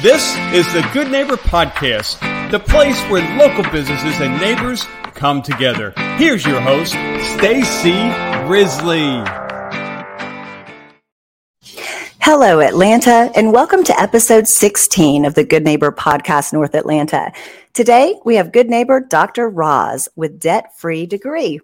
This is the Good Neighbor Podcast, the place where local businesses and neighbors come together. Here's your host, Stacy Risley. Hello, Atlanta, and welcome to episode 16 of the Good Neighbor Podcast North Atlanta. Today, we have Good Neighbor Dr. Roz with Debt Free Degree.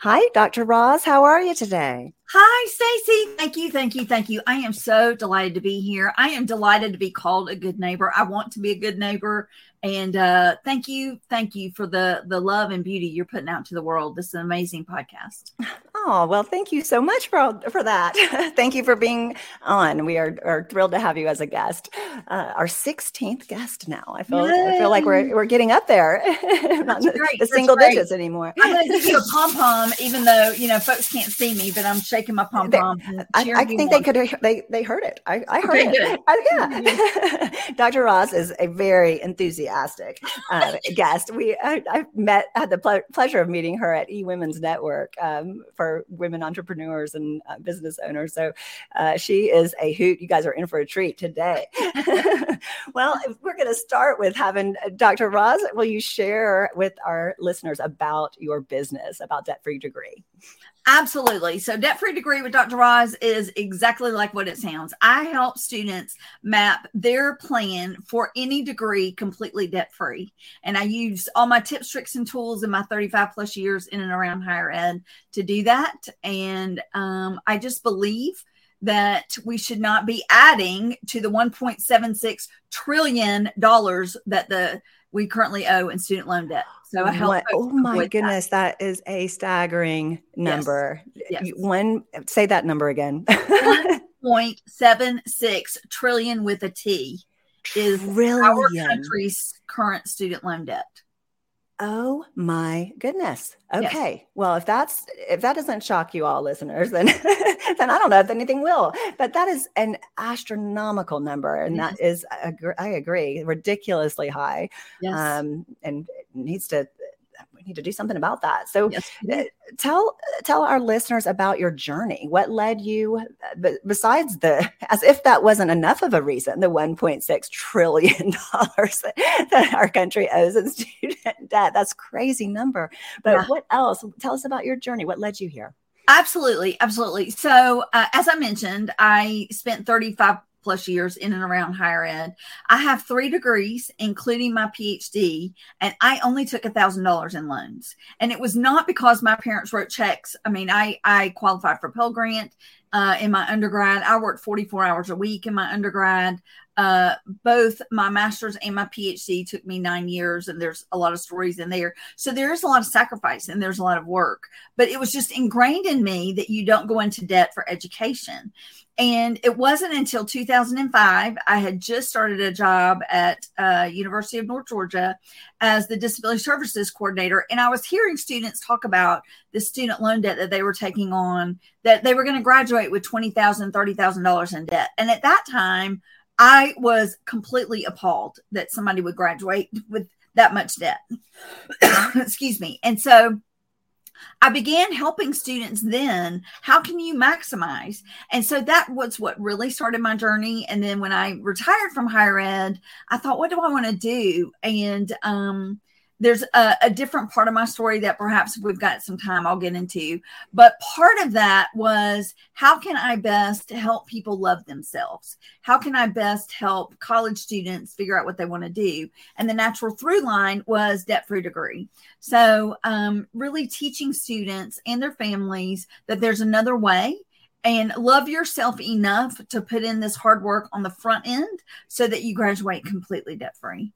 Hi, Dr. Roz. How are you today? Hi, Stacy. Thank you, thank you, thank you. I am so delighted to be here. I am delighted to be called a good neighbor. I want to be a good neighbor, and uh, thank you, thank you for the the love and beauty you're putting out to the world. This is an amazing podcast. Oh well, thank you so much for for that. thank you for being on. We are, are thrilled to have you as a guest. Uh, our 16th guest now. I feel Yay. I feel like we're we're getting up there. Not the, the single great. digits anymore. I'm going to give you a pom pom, even though you know folks can't see me, but I'm shaking my pom pom. I, I think they could they they heard it. I, I heard okay, it. I, yeah. Dr. Roz is a very enthusiastic enthusiastic uh, guest. We I, I, met had the ple- pleasure of meeting her at E Women's Network um, for women entrepreneurs and uh, business owners. So uh, she is a hoot. You guys are in for a treat today. well, we're going to start with having uh, Dr. Roz. Will you share with our listeners about your business, about Debt Free Degree? Absolutely. So, debt free degree with Dr. Roz is exactly like what it sounds. I help students map their plan for any degree completely debt free. And I use all my tips, tricks, and tools in my 35 plus years in and around higher ed to do that. And um, I just believe that we should not be adding to the 1.76 trillion dollars that the we currently owe in student loan debt. So I help. oh my goodness, that. that is a staggering number. Yes. yes. When say that number again. 1.76 trillion with a T is Trillion. our country's current student loan debt. Oh my goodness. Okay. Yes. Well, if that's if that doesn't shock you all listeners, then then I don't know if anything will. But that is an astronomical number and yes. that is I agree, ridiculously high. Yes. Um and needs to need to do something about that. So yes. Uh, tell tell our listeners about your journey. What led you besides the as if that wasn't enough of a reason, the 1.6 trillion dollars that, that, our country owes in student debt. That's crazy number. But yeah. what else? Tell us about your journey. What led you here? Absolutely, absolutely. So, uh, as I mentioned, I spent 35 plus years in and around higher ed. I have three degrees, including my PhD, and I only took a thousand dollars in loans. And it was not because my parents wrote checks. I mean, I I qualified for Pell Grant uh, in my undergrad. I worked 44 hours a week in my undergrad. Uh, both my master's and my PhD took me nine years, and there's a lot of stories in there. So there is a lot of sacrifice and there's a lot of work, but it was just ingrained in me that you don't go into debt for education. And it wasn't until 2005 I had just started a job at uh, University of North Georgia as the disability services coordinator, and I was hearing students talk about the student loan debt that they were taking on. That they were going to graduate with twenty thousand, thirty thousand dollars in debt, and at that time, I was completely appalled that somebody would graduate with that much debt. Excuse me, and so I began helping students then. How can you maximize? And so that was what really started my journey. And then when I retired from higher ed, I thought, what do I want to do? And um, there's a, a, different part of my story that perhaps we've got some time I'll get into. But part of that was how can I best help people love themselves? How can I best help college students figure out what they want to do? And the natural through line was debt free degree. So, um, really teaching students and their families that there's another way and love yourself enough to put in this hard work on the front end so that you graduate completely debt free.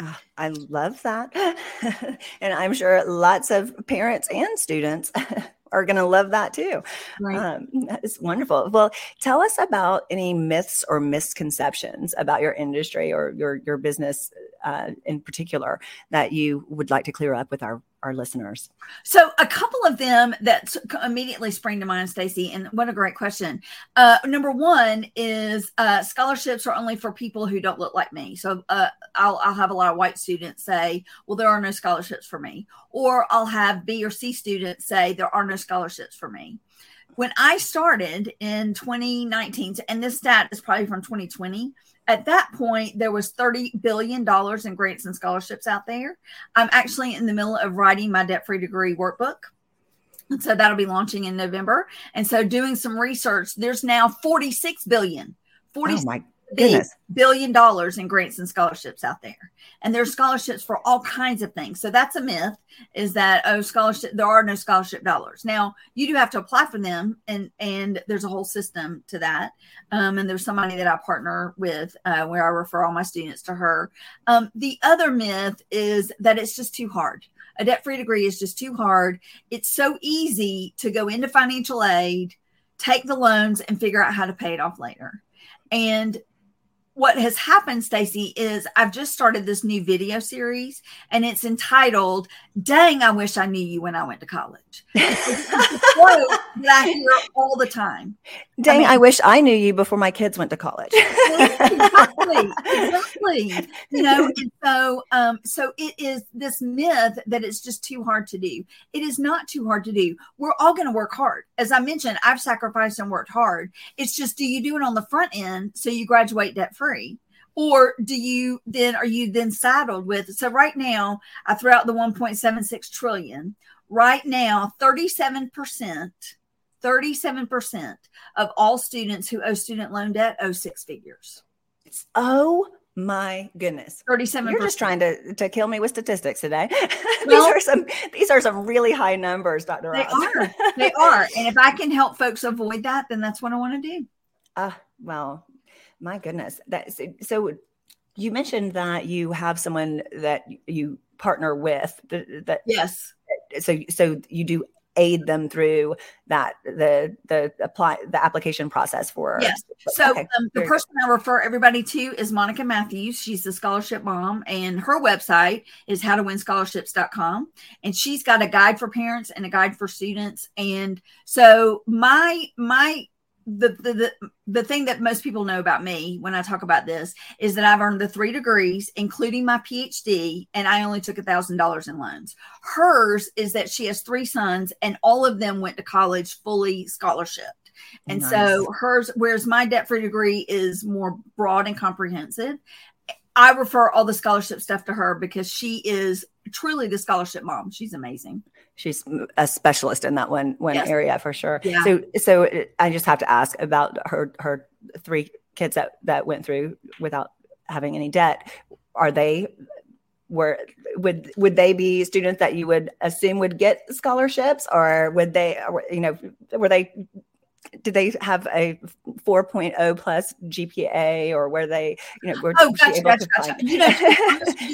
Oh, I love that. and I'm sure lots of parents and students are going to love that too. Right. Um, it's wonderful. Well, tell us about any myths or misconceptions about your industry or your, your business uh, in particular that you would like to clear up with our our listeners? So, a couple of them that immediately spring to mind, Stacy, and what a great question. Uh, number one is uh, scholarships are only for people who don't look like me. So, uh, I'll, I'll have a lot of white students say, "Well, there are no scholarships for me," or I'll have B or C students say, "There are no scholarships for me." When I started in 2019, and this stat is probably from 2020, at that point there was 30 billion dollars in grants and scholarships out there. I'm actually in the middle of writing my debt-free degree workbook. And so that'll be launching in November. And so doing some research, there's now 46 billion. 46 oh my goodness. billion dollars in grants and scholarships out there. And there's scholarships for all kinds of things. So that's a myth is that oh scholarship there are no scholarship dollars. Now you do have to apply for them and and there's a whole system to that. Um, and there's somebody that I partner with uh, where I refer all my students to her. Um, the other myth is that it's just too hard. A debt-free degree is just too hard. It's so easy to go into financial aid, take the loans and figure out how to pay it off later. And what has happened, Stacy, is I've just started this new video series and it's entitled Dang, I Wish I Knew You When I Went to College. that I hear all the time. Dang, I, mean, I, wish I knew you before my kids went to college. exactly. Exactly. You know, and so um, so it is this myth that it's just too hard to do. It is not too hard to do. We're all going to work hard. As I mentioned, I've sacrificed and worked hard. It's just do you do it on the front end so you graduate debt free? Or do you then are you then saddled with so right now i threw out the 1.76 trillion. Right now 37% 37% of all students who owe student loan debt owe six figures. Oh my goodness. 37 you're just trying to to kill me with statistics today. Well, these are some these are some really high numbers dr they are. They are. And if i can help folks avoid that then that's what i want to do. Uh well my goodness. That so you mentioned that you have someone that you partner with that yes so so you do aid them through that the the apply the application process for yes so okay. um, the person i refer everybody to is monica matthews she's the scholarship mom and her website is howtowinscholarships.com and she's got a guide for parents and a guide for students and so my my the, the, the the thing that most people know about me when I talk about this is that I've earned the three degrees, including my PhD, and I only took a thousand dollars in loans. Hers is that she has three sons, and all of them went to college fully scholarship. And nice. so hers, whereas my debt free degree is more broad and comprehensive, I refer all the scholarship stuff to her because she is truly the scholarship mom. She's amazing she's a specialist in that one one yes. area for sure. Yeah. So so I just have to ask about her her three kids that that went through without having any debt. Are they were would would they be students that you would assume would get scholarships or would they you know were they did they have a 4.0 plus GPA or were they, you know, were oh, gotcha, gotcha, gotcha. You know,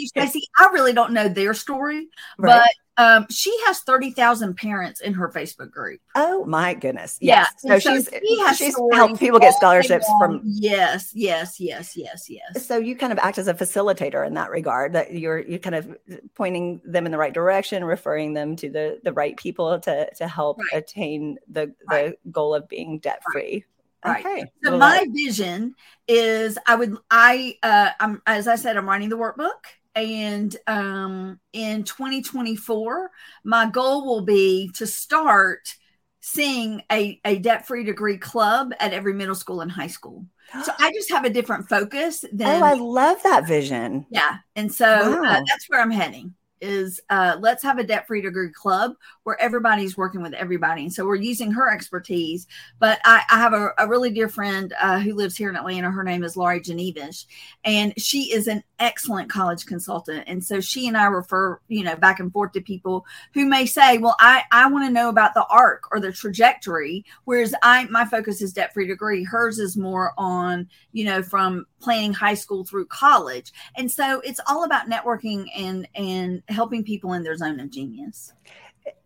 Stacy, I really don't know their story, right. but um, she has 30,000 parents in her Facebook group. Oh my goodness. Yes. Yeah. So, so she's, she she's helped people get scholarships from. Yes, yes, yes, yes, yes. So you kind of act as a facilitator in that regard that you're, you're kind of pointing them in the right direction, referring them to the, the right people to, to help right. attain the, the right. goal of being debt free. Right. Okay. So my vision is I would, I, uh, I'm, as I said, I'm writing the workbook and um, in 2024 my goal will be to start seeing a, a debt-free degree club at every middle school and high school. So i just have a different focus than oh i love that vision. Yeah. And so uh, wow. uh, that's where i'm heading is uh, let's have a debt free degree club where everybody's working with everybody. And so we're using her expertise. But I, I have a, a, really dear friend uh, who lives here in Atlanta. Her name is Laurie Genevish, and she is an excellent college consultant. And so she and I refer, you know, back and forth to people who may say, well, I, I want to know about the arc or the trajectory, whereas I my focus is debt free degree. Hers is more on, you know, from planning high school through college. And so it's all about networking and and helping people in their zone of genius.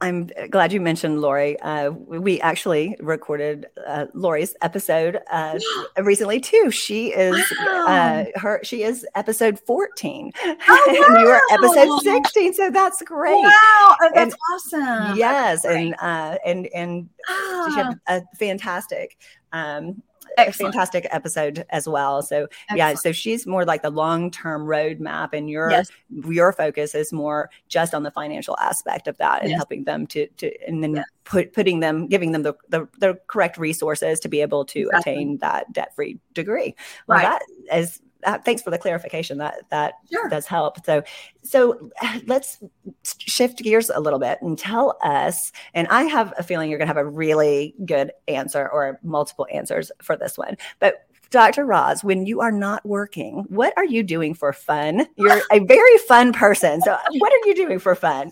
I'm glad you mentioned Lori. Uh, we actually recorded uh, Lori's episode uh, recently too. She is wow. Uh, her. She is episode 14. Oh, wow. you are episode 16, so that's great. Wow, oh, that's and, awesome. Yes, and uh, and and oh. she had ah. a fantastic um, a fantastic episode as well. So Excellent. yeah, so she's more like the long term roadmap, and your yes. your focus is more just on the financial aspect of that and yes. helping them to to and then yes. put putting them giving them the, the, the correct resources to be able to exactly. attain that debt free degree. Well, right. that is uh, thanks for the clarification. That that sure. does help. So so let's shift gears a little bit and tell us. And I have a feeling you're going to have a really good answer or multiple answers for this one. But Dr. Roz, when you are not working, what are you doing for fun? You're a very fun person. So what are you doing for fun?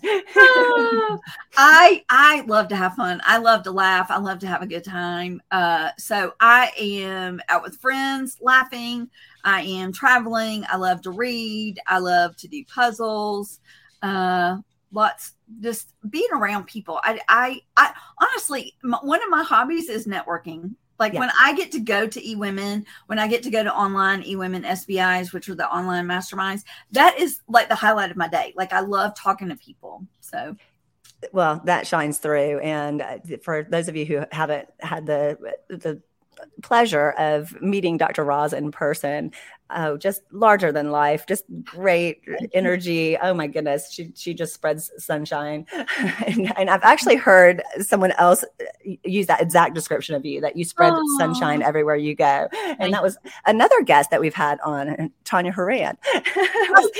I I love to have fun. I love to laugh. I love to have a good time. Uh, so I am out with friends laughing. I am traveling. I love to read. I love to do puzzles. Uh, lots just being around people. I I, I honestly one of my hobbies is networking. Like when I get to go to eWomen, when I get to go to online eWomen SBIs, which are the online masterminds, that is like the highlight of my day. Like I love talking to people. So well, that shines through. And uh, for those of you who haven't had the the pleasure of meeting Dr. Roz in person. Oh, just larger than life, just great energy. Oh my goodness, she she just spreads sunshine. and, and, I've actually heard someone else uh, use that exact description of you that you spread Aww. sunshine everywhere you go. And that was another guest that we've had on, Tanya Horan. oh,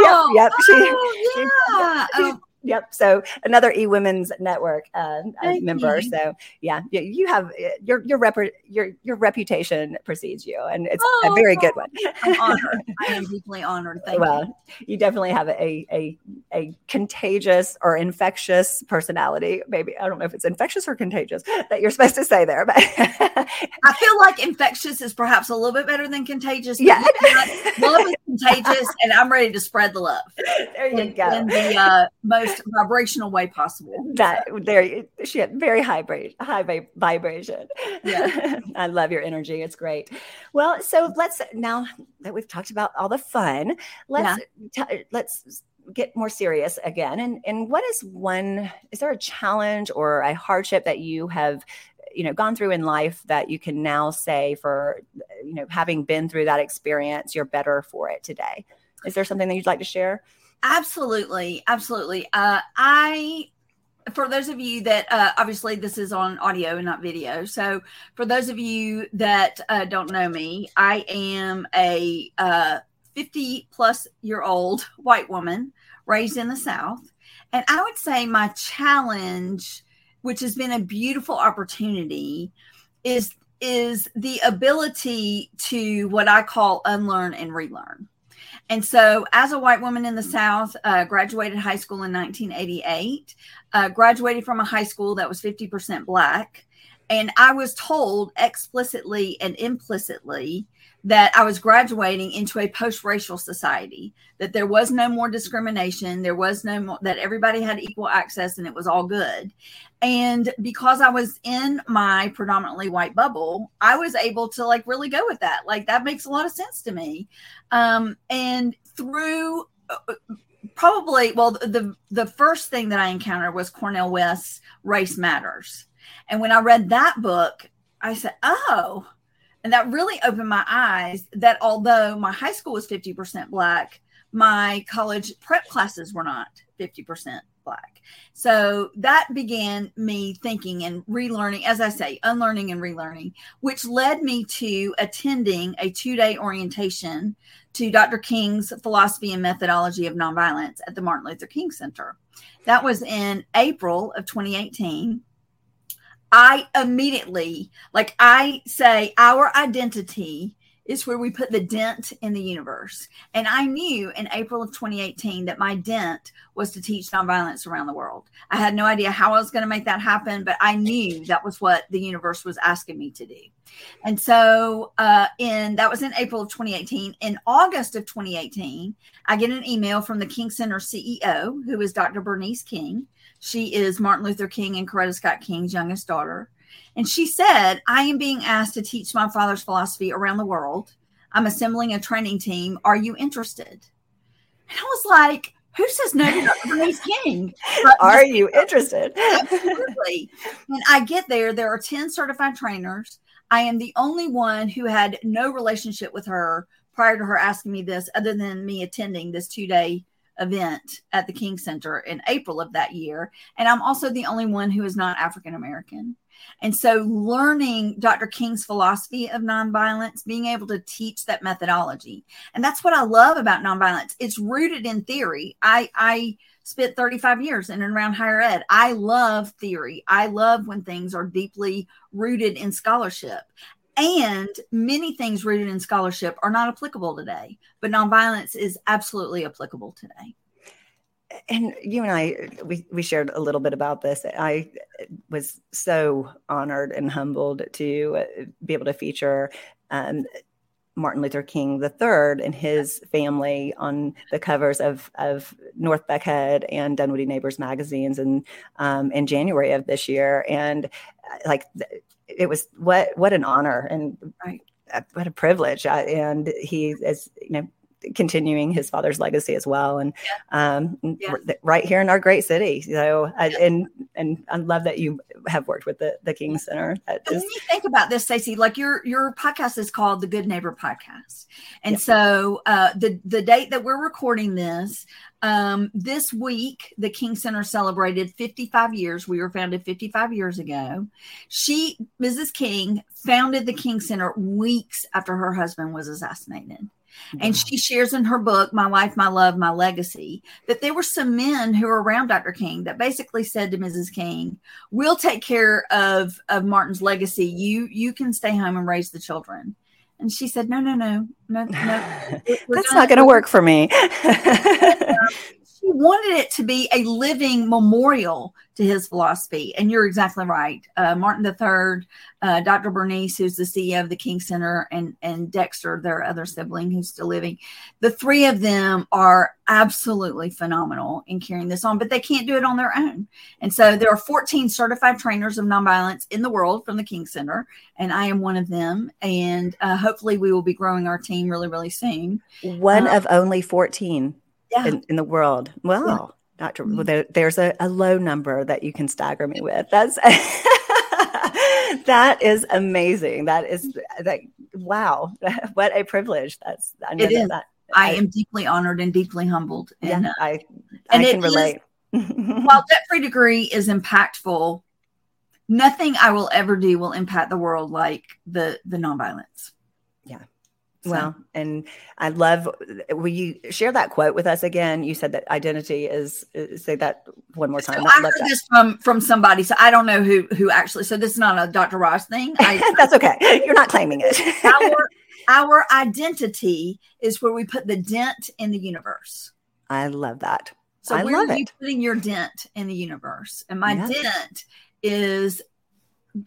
wow. yep, yep. She, oh, yeah. She, oh Yep. So another eWomen's Network uh, member. You. So yeah, you, you, have uh, your your rep your your reputation precedes you, and it's oh, a very good one. I'm honored. I am deeply honored. Thank well, you. you definitely have a, a a contagious or infectious personality. Maybe I don't know if it's infectious or contagious that you're supposed to say there, but I feel like infectious is perhaps a little bit better than contagious. Yeah, love is contagious, and I'm ready to spread the love. There you in, go. In the uh, most most vibrational way possible. That there, she had very high, high vibration. Yeah, I love your energy. It's great. Well, so let's now that we've talked about all the fun, let's yeah. t- let's get more serious again. And and what is one? Is there a challenge or a hardship that you have? you know gone through in life that you can now say for you know having been through that experience you're better for it today is there something that you'd like to share Absolutely, absolutely. Uh, I for those of you that uh, obviously this is on audio and not video. So for those of you that uh, don't know me i am a uh, 50 plus year old white woman raised in the south. And i would say my challenge which has been a beautiful opportunity is is the ability to what i call unlearn and relearn and so, as a white woman in the South, uh, graduated high school in 1988, uh, graduated from a high school that was 50% Black. And I was told explicitly and implicitly that I was graduating into a post racial society, that there was no more discrimination, there was no more, that everybody had equal access and it was all good. And because I was in my predominantly white bubble, I was able to like really go with that. Like that makes a lot of sense to me. Um, and through uh, probably, well, the, the first thing that I encountered was Cornel West's Race Matters. And when I read that book, I said, oh, and that really opened my eyes that although my high school was 50% black, my college prep classes were not 50% black. So that began me thinking and relearning, as I say, unlearning and relearning, which led me to attending a two day orientation to Dr. King's philosophy and methodology of nonviolence at the Martin Luther King Center. That was in April of 2018. I immediately, like I say, our identity is where we put the dent in the universe. And I knew in April of 2018 that my dent was to teach nonviolence around the world. I had no idea how I was going to make that happen, but I knew that was what the universe was asking me to do. And so, uh, in that was in April of 2018. In August of 2018, I get an email from the King Center CEO, who is Dr. Bernice King, she is Martin Luther King and Coretta Scott King's youngest daughter. And she said, I am being asked to teach my father's philosophy around the world. I'm assembling a training team. Are you interested? And I was like, who says no to Dr. Bernice King? Are you interested? absolutely. And I get there, there are 10 certified trainers. I am the only one who had no relationship with her prior to her asking me this, other than me attending this two day event at the King Center in April of that year. And I'm also the only one who is not African American. And so, learning Dr. King's philosophy of nonviolence, being able to teach that methodology, and that's what I love about nonviolence. It's rooted in theory. I, I spent 35 years in and around higher ed. I love theory. I love when things are deeply rooted in scholarship. And many things rooted in scholarship are not applicable today, but nonviolence is absolutely applicable today. And you and I, we, we shared a little bit about this. I was so honored and humbled to be able to feature um, Martin Luther King III and his family on the covers of, of North Buckhead and Dunwoody Neighbors magazines in, um, in January of this year. And like, it was what, what an honor and right. Uh, what a privilege. and he is, you know, continuing his father's legacy as well and yeah. um, yeah. right here in our great city so yeah. and and i love that you have worked with the, the king center that when you think about this stacy like your your podcast is called the good neighbor podcast and so uh, the the date that we're recording this um, this week, the King Center celebrated 55 years. We were founded 55 years ago. She, Mrs. King, founded the King Center weeks after her husband was assassinated. And she shares in her book, My Life, My Love, My Legacy, that there were some men who were around Dr. King that basically said to Mrs. King, We'll take care of, of Martin's legacy. You you can stay home and raise the children. And she said, No, no, no, no, no. That's not going to work for me. she wanted it to be a living memorial to his philosophy. And you're exactly right. Uh, Martin III, uh, Dr. Bernice, who's the CEO of the King Center, and, and Dexter, their other sibling who's still living, the three of them are absolutely phenomenal in carrying this on, but they can't do it on their own. And so there are 14 certified trainers of nonviolence in the world from the King Center, and I am one of them. And uh, hopefully, we will be growing our team really, really soon. One um, of only 14 yeah. in, in the world. Wow. Yeah. Dr. Mm-hmm. Well, there, there's a, a low number that you can stagger me with. That's that is amazing. That is that wow. what a privilege. That's I know it is. That, I, I, am deeply honored and deeply humbled. And, yeah, I I and can relate. Is, while debt free degree is impactful, nothing I will ever do will impact the world like the the nonviolence. So. Well, and I love. Will you share that quote with us again? You said that identity is. Uh, say that one more time. So I heard that. this from from somebody, so I don't know who who actually. So this is not a Dr. Roz thing. I, That's okay. You're not claiming it. our our identity is where we put the dent in the universe. I love that. So I where are you putting your dent in the universe? And my yes. dent is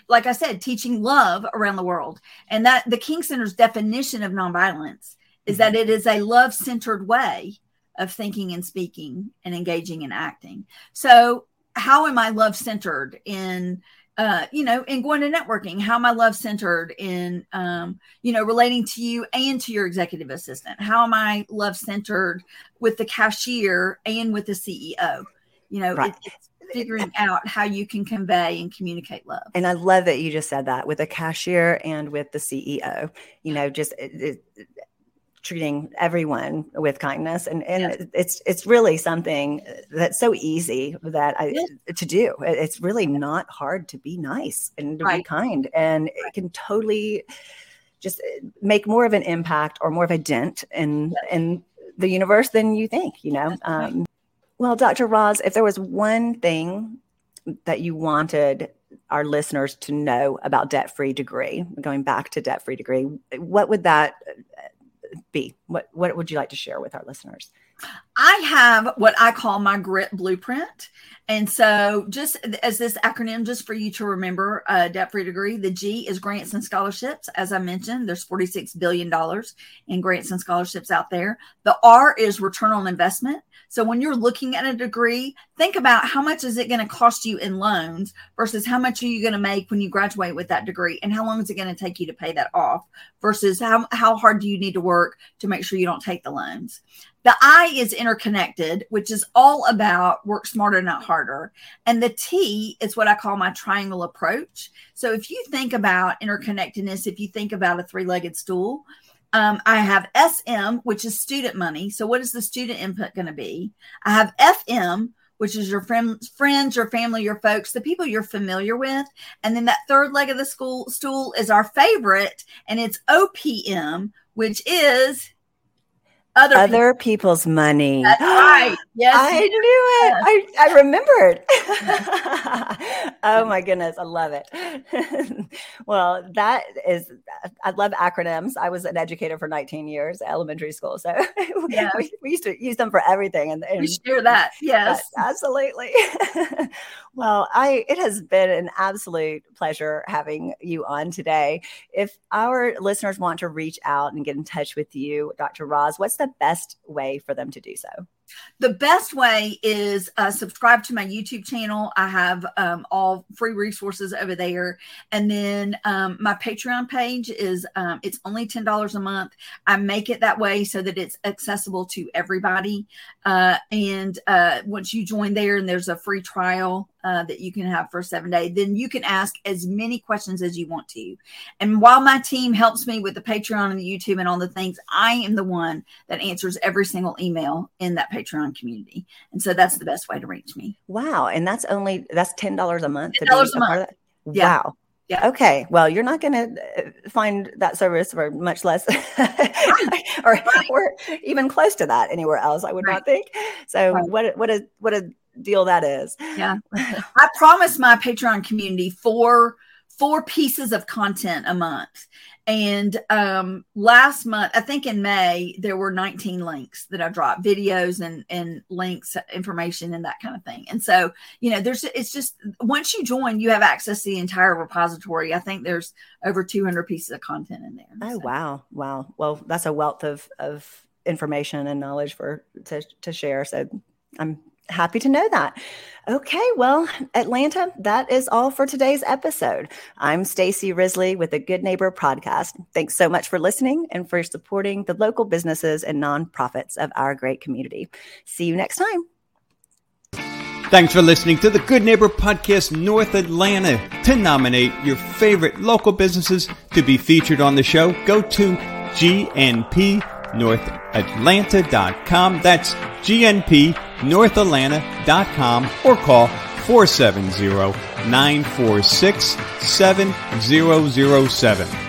like I said, teaching love around the world. And that the King Center's definition of nonviolence is mm-hmm. that it is a love centered way of thinking and speaking and engaging and acting. So, how am I love centered in? Uh, you know, in going to networking, how am I love centered in, um, you know, relating to you and to your executive assistant? How am I love centered with the cashier and with the CEO? You know, right. it, it's figuring out how you can convey and communicate love. And I love that you just said that with a cashier and with the CEO, you know, just it, it, treating everyone with kindness and and it's it's really something that's so easy that I to do. It's really not hard to be nice and to right. be kind and right. it can totally just make more of an impact or more of a dent in in the universe than you think, you know. Um, well, Dr. Roz, if there was one thing that you wanted our listeners to know about debt free degree, going back to debt free degree, what would that uh, be? What, what would you like to share with our listeners? I have what I call my grit blueprint. And so, just as this acronym, just for you to remember, uh, debt free degree, the G is grants and scholarships. As I mentioned, there's $46 billion in grants and scholarships out there. The R is return on investment. So, when you're looking at a degree, think about how much is it going to cost you in loans versus how much are you going to make when you graduate with that degree and how long is it going to take you to pay that off versus how, how hard do you need to work to make sure you don't take the loans. The I is interconnected, which is all about work smarter, not harder. And the T is what I call my triangle approach. So if you think about interconnectedness, if you think about a three legged stool, um, I have SM, which is student money. So what is the student input going to be? I have FM, which is your friends, friends, your family, your folks, the people you're familiar with. And then that third leg of the school stool is our favorite, and it's OPM, which is other, other people. people's money. That's right. Yes. I knew it. I, I remembered. oh my goodness. I love it. well, that is, I love acronyms. I was an educator for 19 years, elementary school. So yeah. we, we, used to use them for everything. And, and we share that. Yes. Absolutely. well, I, it has been an absolute pleasure having you on today. If our listeners want to reach out and get in touch with you, Dr. Roz, what's the best way for them to do so? The best way is uh, subscribe to my YouTube channel. I have um, all free resources over there, and then um, my Patreon page is um, it's only ten dollars a month. I make it that way so that it's accessible to everybody. Uh, and uh, once you join there, and there's a free trial uh, that you can have for seven day then you can ask as many questions as you want to. And while my team helps me with the Patreon and the YouTube and all the things, I am the one that answers every single email in that Patreon community. And so that's the best way to reach me. Wow. And that's only, that's $10 a month. $10 a month. Yeah. Wow. Yeah. Okay. Well, you're not going to uh, find that service for much less, or, or even close to that anywhere else. I would right. not think. So, right. what what a what a deal that is. Yeah. I promised my Patreon community four four pieces of content a month. And um, last month, I think in May, there were 19 links that I dropped, videos and and links, information, and that kind of thing. And so, you know, there's it's just once you join, you have access to the entire repository. I think there's over 200 pieces of content in there. Oh so. wow, wow. Well, that's a wealth of of information and knowledge for to to share. So I'm happy to know that. Okay, well, Atlanta, that is all for today's episode. I'm Stacy Risley with the Good Neighbor podcast. Thanks so much for listening and for supporting the local businesses and nonprofits of our great community. See you next time. Thanks for listening to the Good Neighbor Podcast North Atlanta. To nominate your favorite local businesses to be featured on the show, go to GNP northatlanta.com. That's gnpnorthatlanta.com or call 470 946 7007.